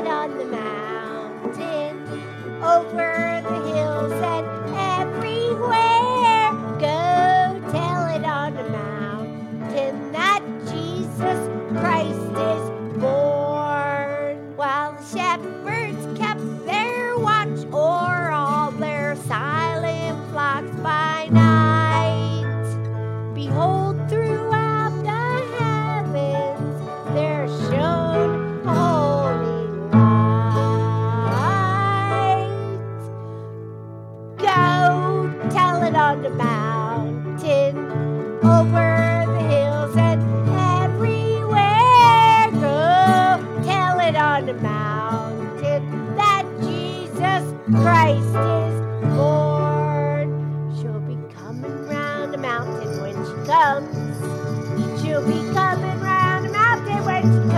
it on the mountain, over the hills and everywhere. Go tell it on the mountain that Jesus Christ is born. While the shepherds on the mountain, over the hills and everywhere. Go tell it on the mountain that Jesus Christ is born. She'll be coming round the mountain when she comes. She'll be coming round the mountain when she